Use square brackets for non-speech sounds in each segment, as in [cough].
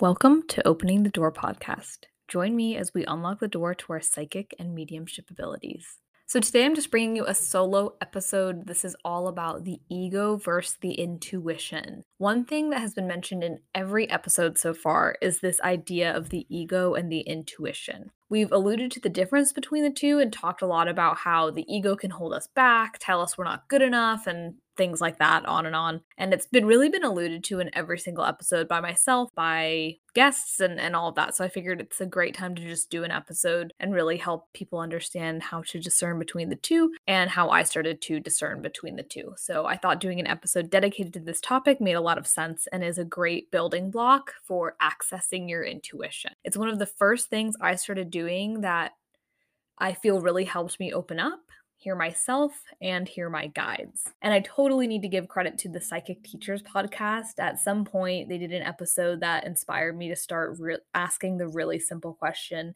Welcome to Opening the Door podcast. Join me as we unlock the door to our psychic and mediumship abilities. So, today I'm just bringing you a solo episode. This is all about the ego versus the intuition. One thing that has been mentioned in every episode so far is this idea of the ego and the intuition. We've alluded to the difference between the two and talked a lot about how the ego can hold us back, tell us we're not good enough, and things like that on and on. And it's been really been alluded to in every single episode by myself by guests and, and all of that. So i figured it's a great time to just do an episode and really help people understand how to discern between the two and how i started to discern between the two. So i thought doing an episode dedicated to this topic made a lot of sense and is a great building block for accessing your intuition. It's one of the first things i started doing that I feel really helped me open up hear myself, and hear my guides. And I totally need to give credit to the Psychic Teachers podcast. At some point, they did an episode that inspired me to start re- asking the really simple question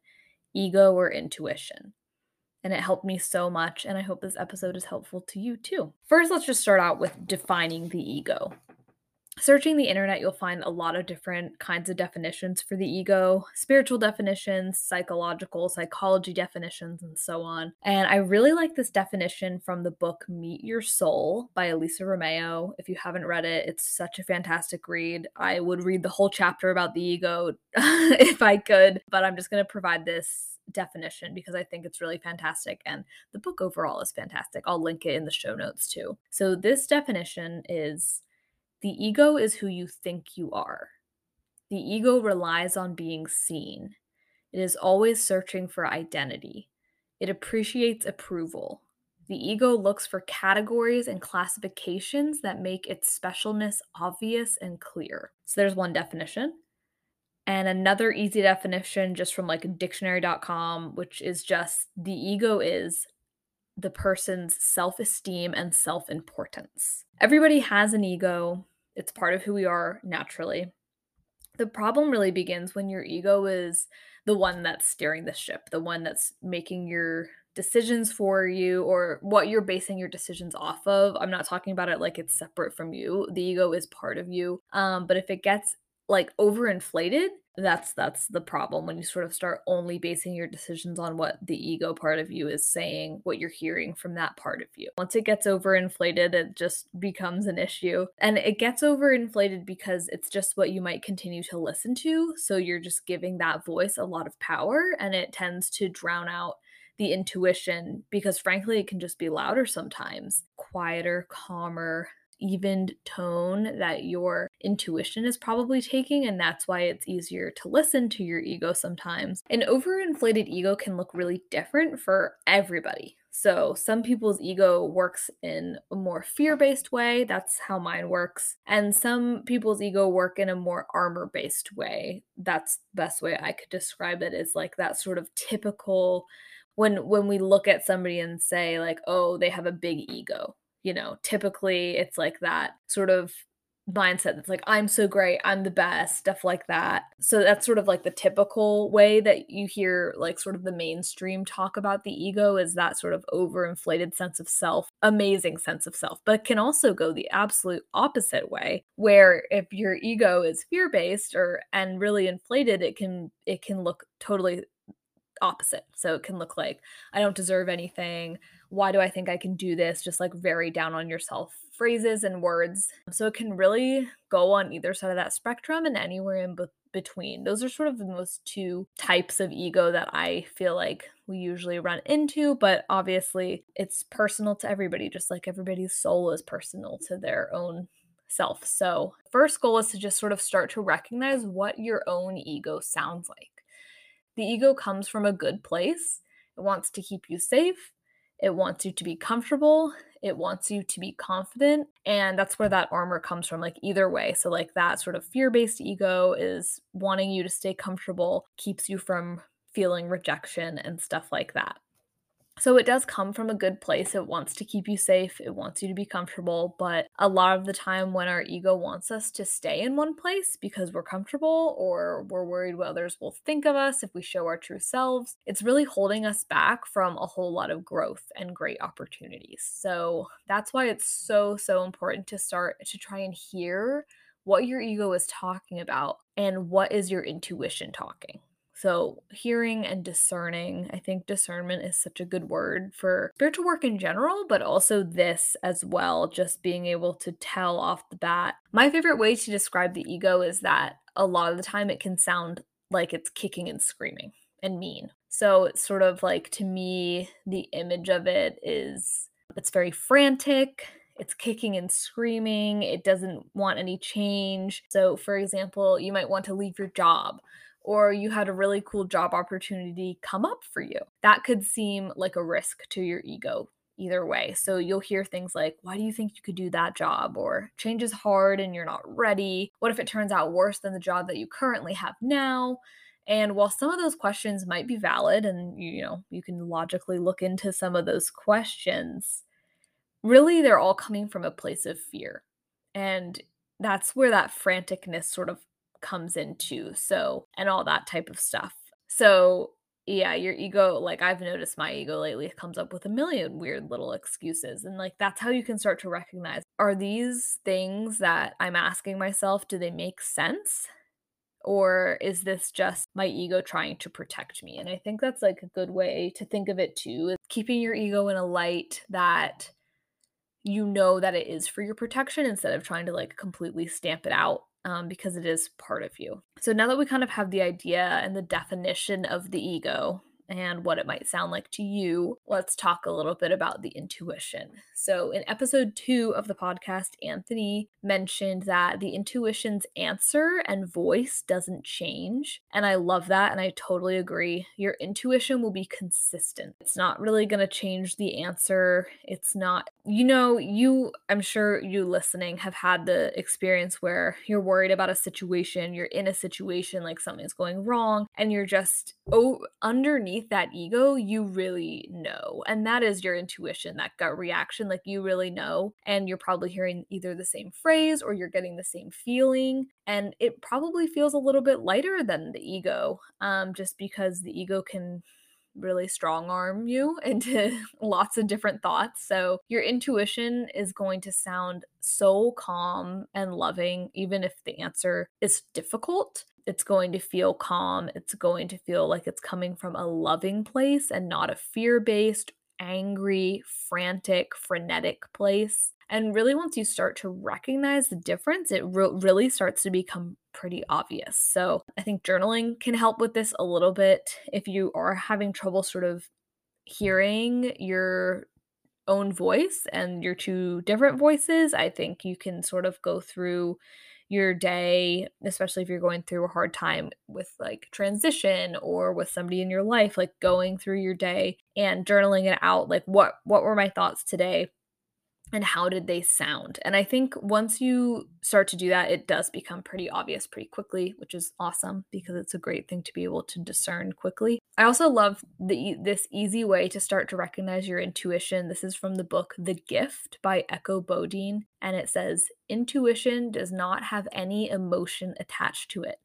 ego or intuition? And it helped me so much. And I hope this episode is helpful to you too. First, let's just start out with defining the ego searching the internet, you'll find a lot of different kinds of definitions for the ego spiritual definitions, psychological, psychology definitions, and so on. And I really like this definition from the book Meet Your Soul by Elisa Romeo. If you haven't read it, it's such a fantastic read. I would read the whole chapter about the ego [laughs] if I could, but I'm just going to provide this definition because I think it's really fantastic and the book overall is fantastic. I'll link it in the show notes too. So, this definition is the ego is who you think you are. The ego relies on being seen. It is always searching for identity. It appreciates approval. The ego looks for categories and classifications that make its specialness obvious and clear. So there's one definition. And another easy definition, just from like dictionary.com, which is just the ego is the person's self esteem and self importance. Everybody has an ego, it's part of who we are naturally. The problem really begins when your ego is the one that's steering the ship, the one that's making your decisions for you or what you're basing your decisions off of. I'm not talking about it like it's separate from you. The ego is part of you. Um, but if it gets like overinflated, that's that's the problem when you sort of start only basing your decisions on what the ego part of you is saying what you're hearing from that part of you. Once it gets overinflated it just becomes an issue. And it gets overinflated because it's just what you might continue to listen to so you're just giving that voice a lot of power and it tends to drown out the intuition because frankly it can just be louder sometimes quieter calmer evened tone that your intuition is probably taking, and that's why it's easier to listen to your ego sometimes. An overinflated ego can look really different for everybody. So, some people's ego works in a more fear based way. That's how mine works. And some people's ego work in a more armor based way. That's the best way I could describe it is like that sort of typical when when we look at somebody and say like, "Oh, they have a big ego." You know, typically it's like that sort of mindset that's like i'm so great i'm the best stuff like that. So that's sort of like the typical way that you hear like sort of the mainstream talk about the ego is that sort of overinflated sense of self amazing sense of self but it can also go the absolute opposite way where if your ego is fear based or and really inflated it can it can look totally opposite. So it can look like i don't deserve anything why do I think I can do this? Just like very down on yourself phrases and words. So it can really go on either side of that spectrum and anywhere in be- between. Those are sort of the most two types of ego that I feel like we usually run into, but obviously it's personal to everybody, just like everybody's soul is personal to their own self. So, first goal is to just sort of start to recognize what your own ego sounds like. The ego comes from a good place. It wants to keep you safe. It wants you to be comfortable. It wants you to be confident. And that's where that armor comes from, like either way. So, like that sort of fear based ego is wanting you to stay comfortable, keeps you from feeling rejection and stuff like that. So it does come from a good place. It wants to keep you safe, it wants you to be comfortable. But a lot of the time, when our ego wants us to stay in one place because we're comfortable or we're worried what others will think of us if we show our true selves, it's really holding us back from a whole lot of growth and great opportunities. So that's why it's so, so important to start to try and hear what your ego is talking about and what is your intuition talking. So, hearing and discerning, I think discernment is such a good word for spiritual work in general, but also this as well, just being able to tell off the bat. My favorite way to describe the ego is that a lot of the time it can sound like it's kicking and screaming and mean. So, it's sort of like to me, the image of it is it's very frantic, it's kicking and screaming, it doesn't want any change. So, for example, you might want to leave your job or you had a really cool job opportunity come up for you. That could seem like a risk to your ego either way. So you'll hear things like, Why do you think you could do that job? Or change is hard and you're not ready. What if it turns out worse than the job that you currently have now? And while some of those questions might be valid and you know, you can logically look into some of those questions, really they're all coming from a place of fear. And that's where that franticness sort of comes into. So, and all that type of stuff. So, yeah, your ego, like I've noticed my ego lately comes up with a million weird little excuses. And like that's how you can start to recognize are these things that I'm asking myself, do they make sense? Or is this just my ego trying to protect me? And I think that's like a good way to think of it too, is keeping your ego in a light that you know that it is for your protection instead of trying to like completely stamp it out um, because it is part of you. So now that we kind of have the idea and the definition of the ego, and what it might sound like to you, let's talk a little bit about the intuition. So, in episode two of the podcast, Anthony mentioned that the intuition's answer and voice doesn't change. And I love that. And I totally agree. Your intuition will be consistent. It's not really going to change the answer. It's not, you know, you, I'm sure you listening have had the experience where you're worried about a situation, you're in a situation like something's going wrong, and you're just oh, underneath underneath that ego, you really know. And that is your intuition, that gut reaction. Like you really know. And you're probably hearing either the same phrase or you're getting the same feeling. And it probably feels a little bit lighter than the ego, um, just because the ego can really strong arm you [laughs] into lots of different thoughts. So your intuition is going to sound so calm and loving, even if the answer is difficult it's going to feel calm. It's going to feel like it's coming from a loving place and not a fear based, angry, frantic, frenetic place. And really, once you start to recognize the difference, it re- really starts to become pretty obvious. So, I think journaling can help with this a little bit. If you are having trouble sort of hearing your own voice and your two different voices, I think you can sort of go through your day, especially if you're going through a hard time with like transition or with somebody in your life, like going through your day and journaling it out, like what what were my thoughts today? And how did they sound? And I think once you start to do that, it does become pretty obvious pretty quickly, which is awesome because it's a great thing to be able to discern quickly. I also love the this easy way to start to recognize your intuition. This is from the book The Gift by Echo Bodine, and it says, "Intuition does not have any emotion attached to it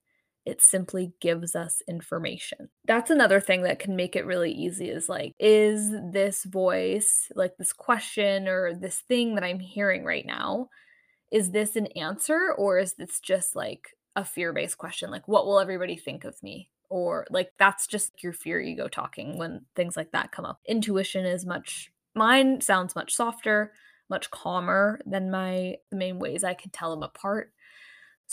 it simply gives us information. That's another thing that can make it really easy is like, is this voice, like this question or this thing that I'm hearing right now, is this an answer or is this just like a fear based question? Like, what will everybody think of me? Or like, that's just your fear ego talking when things like that come up. Intuition is much, mine sounds much softer, much calmer than my main ways I can tell them apart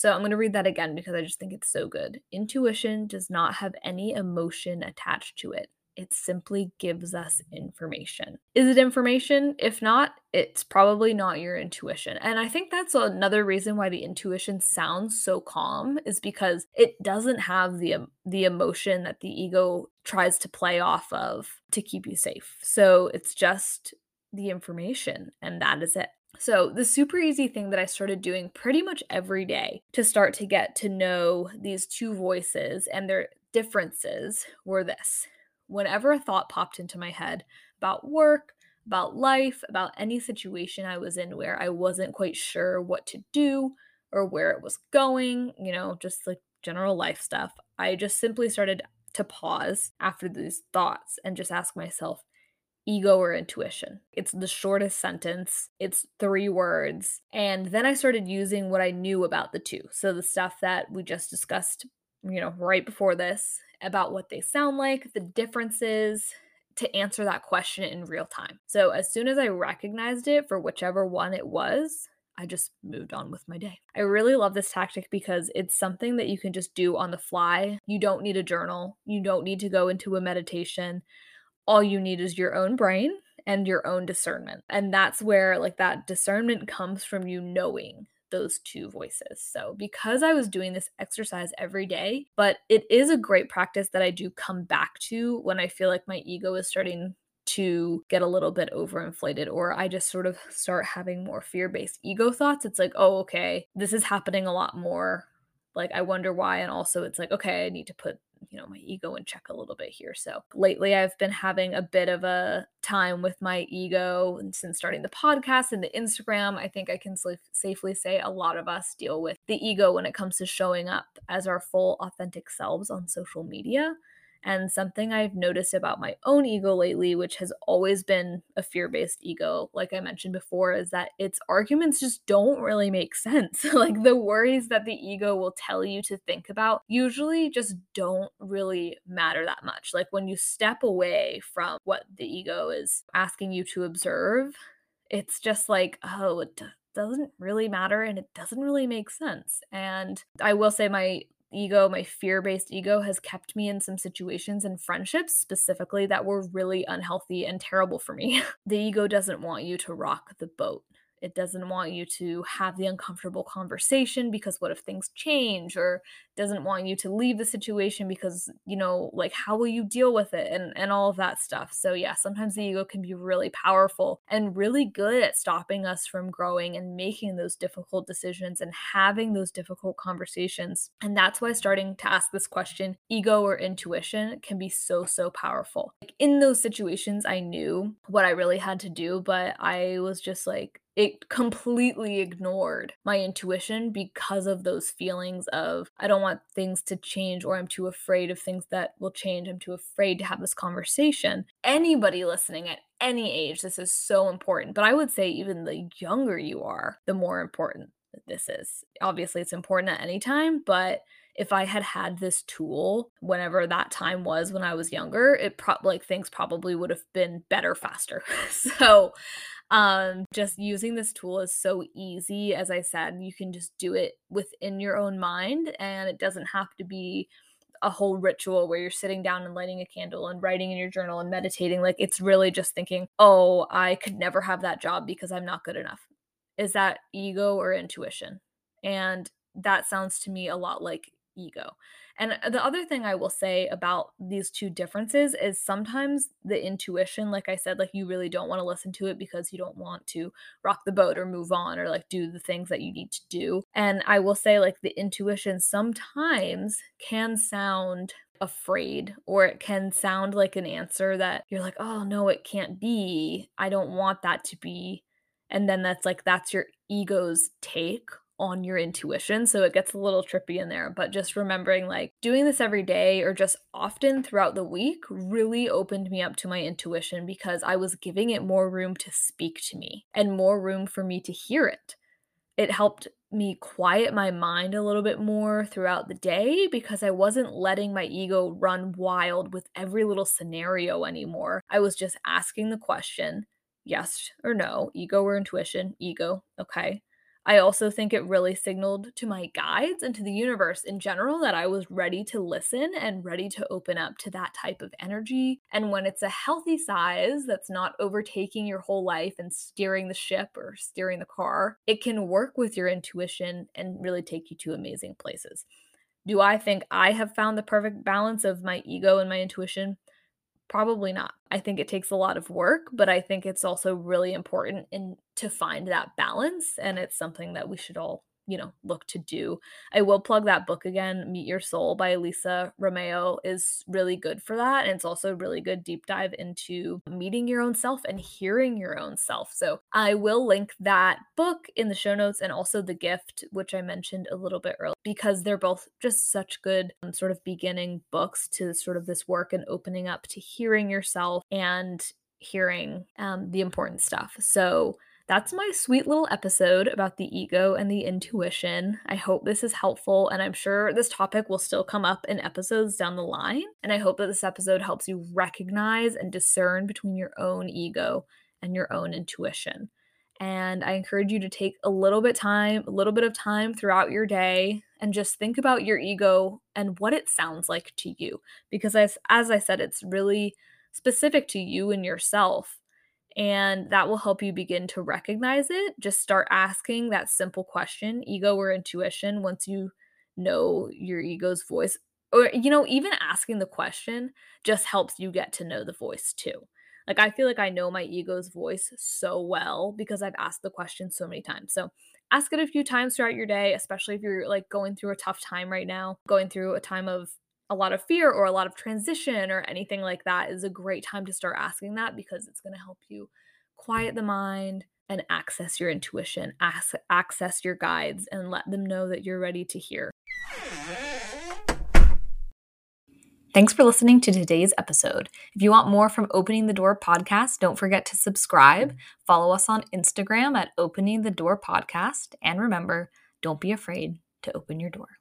so I'm going to read that again because I just think it's so good. Intuition does not have any emotion attached to it. It simply gives us information. Is it information? If not, it's probably not your intuition. And I think that's another reason why the intuition sounds so calm is because it doesn't have the the emotion that the ego tries to play off of to keep you safe. So it's just the information and that is it. So, the super easy thing that I started doing pretty much every day to start to get to know these two voices and their differences were this. Whenever a thought popped into my head about work, about life, about any situation I was in where I wasn't quite sure what to do or where it was going, you know, just like general life stuff, I just simply started to pause after these thoughts and just ask myself, ego or intuition. It's the shortest sentence, it's three words. And then I started using what I knew about the two. So the stuff that we just discussed, you know, right before this about what they sound like, the differences, to answer that question in real time. So as soon as I recognized it for whichever one it was, I just moved on with my day. I really love this tactic because it's something that you can just do on the fly. You don't need a journal, you don't need to go into a meditation. All you need is your own brain and your own discernment. And that's where like that discernment comes from you knowing those two voices. So, because I was doing this exercise every day, but it is a great practice that I do come back to when I feel like my ego is starting to get a little bit overinflated or I just sort of start having more fear-based ego thoughts. It's like, "Oh, okay, this is happening a lot more. Like I wonder why." And also it's like, "Okay, I need to put you know my ego in check a little bit here. So lately i've been having a bit of a time with my ego and since starting the podcast and the instagram i think i can safely say a lot of us deal with the ego when it comes to showing up as our full authentic selves on social media and something I've noticed about my own ego lately, which has always been a fear based ego, like I mentioned before, is that its arguments just don't really make sense. [laughs] like the worries that the ego will tell you to think about usually just don't really matter that much. Like when you step away from what the ego is asking you to observe, it's just like, oh, it doesn't really matter and it doesn't really make sense. And I will say my ego, my fear based ego, has kept me in some situations and friendships specifically that were really unhealthy and terrible for me. [laughs] the ego doesn't want you to rock the boat. It doesn't want you to have the uncomfortable conversation because what if things change or doesn't want you to leave the situation because, you know, like how will you deal with it and and all of that stuff. So yeah, sometimes the ego can be really powerful and really good at stopping us from growing and making those difficult decisions and having those difficult conversations. And that's why starting to ask this question, ego or intuition, can be so so powerful. Like in those situations I knew what I really had to do, but I was just like it completely ignored my intuition because of those feelings of I don't want things to change or I'm too afraid of things that will change. I'm too afraid to have this conversation. Anybody listening at any age, this is so important. But I would say even the younger you are, the more important this is. Obviously, it's important at any time, but if I had had this tool whenever that time was when I was younger, it probably like things probably would have been better faster. [laughs] so um just using this tool is so easy as i said you can just do it within your own mind and it doesn't have to be a whole ritual where you're sitting down and lighting a candle and writing in your journal and meditating like it's really just thinking oh i could never have that job because i'm not good enough. Is that ego or intuition? And that sounds to me a lot like ego and uh, the other thing I will say about these two differences is sometimes the intuition, like I said, like you really don't want to listen to it because you don't want to rock the boat or move on or like do the things that you need to do. And I will say, like, the intuition sometimes can sound afraid or it can sound like an answer that you're like, oh no, it can't be. I don't want that to be. And then that's like, that's your ego's take on your intuition. So it gets a little trippy in there. But just remembering like doing this every day or just often throughout the week really opened me up to my intuition because I was giving it more room to speak to me and more room for me to hear it. It helped me quiet my mind a little bit more throughout the day because I wasn't letting my ego run wild with every little scenario anymore. I was just asking the question yes or no, ego or intuition, ego, okay. I also think it really signaled to my guides and to the universe in general that I was ready to listen and ready to open up to that type of energy. And when it's a healthy size that's not overtaking your whole life and steering the ship or steering the car, it can work with your intuition and really take you to amazing places. Do I think I have found the perfect balance of my ego and my intuition? Probably not. I think it takes a lot of work, but I think it's also really important in to find that balance and it's something that we should all you know look to do i will plug that book again meet your soul by elisa romeo is really good for that and it's also a really good deep dive into meeting your own self and hearing your own self so i will link that book in the show notes and also the gift which i mentioned a little bit earlier because they're both just such good um, sort of beginning books to sort of this work and opening up to hearing yourself and hearing um, the important stuff. So that's my sweet little episode about the ego and the intuition. I hope this is helpful, and I'm sure this topic will still come up in episodes down the line. And I hope that this episode helps you recognize and discern between your own ego and your own intuition. And I encourage you to take a little bit time, a little bit of time throughout your day and just think about your ego and what it sounds like to you. Because as, as I said, it's really specific to you and yourself. And that will help you begin to recognize it. Just start asking that simple question, ego or intuition, once you know your ego's voice. Or, you know, even asking the question just helps you get to know the voice too. Like I feel like I know my ego's voice so well because I've asked the question so many times. So ask it a few times throughout your day, especially if you're like going through a tough time right now, going through a time of a lot of fear or a lot of transition or anything like that is a great time to start asking that because it's going to help you quiet the mind and access your intuition, access your guides and let them know that you're ready to hear. Thanks for listening to today's episode. If you want more from Opening the Door podcast, don't forget to subscribe. Follow us on Instagram at Opening the Door podcast. And remember, don't be afraid to open your door.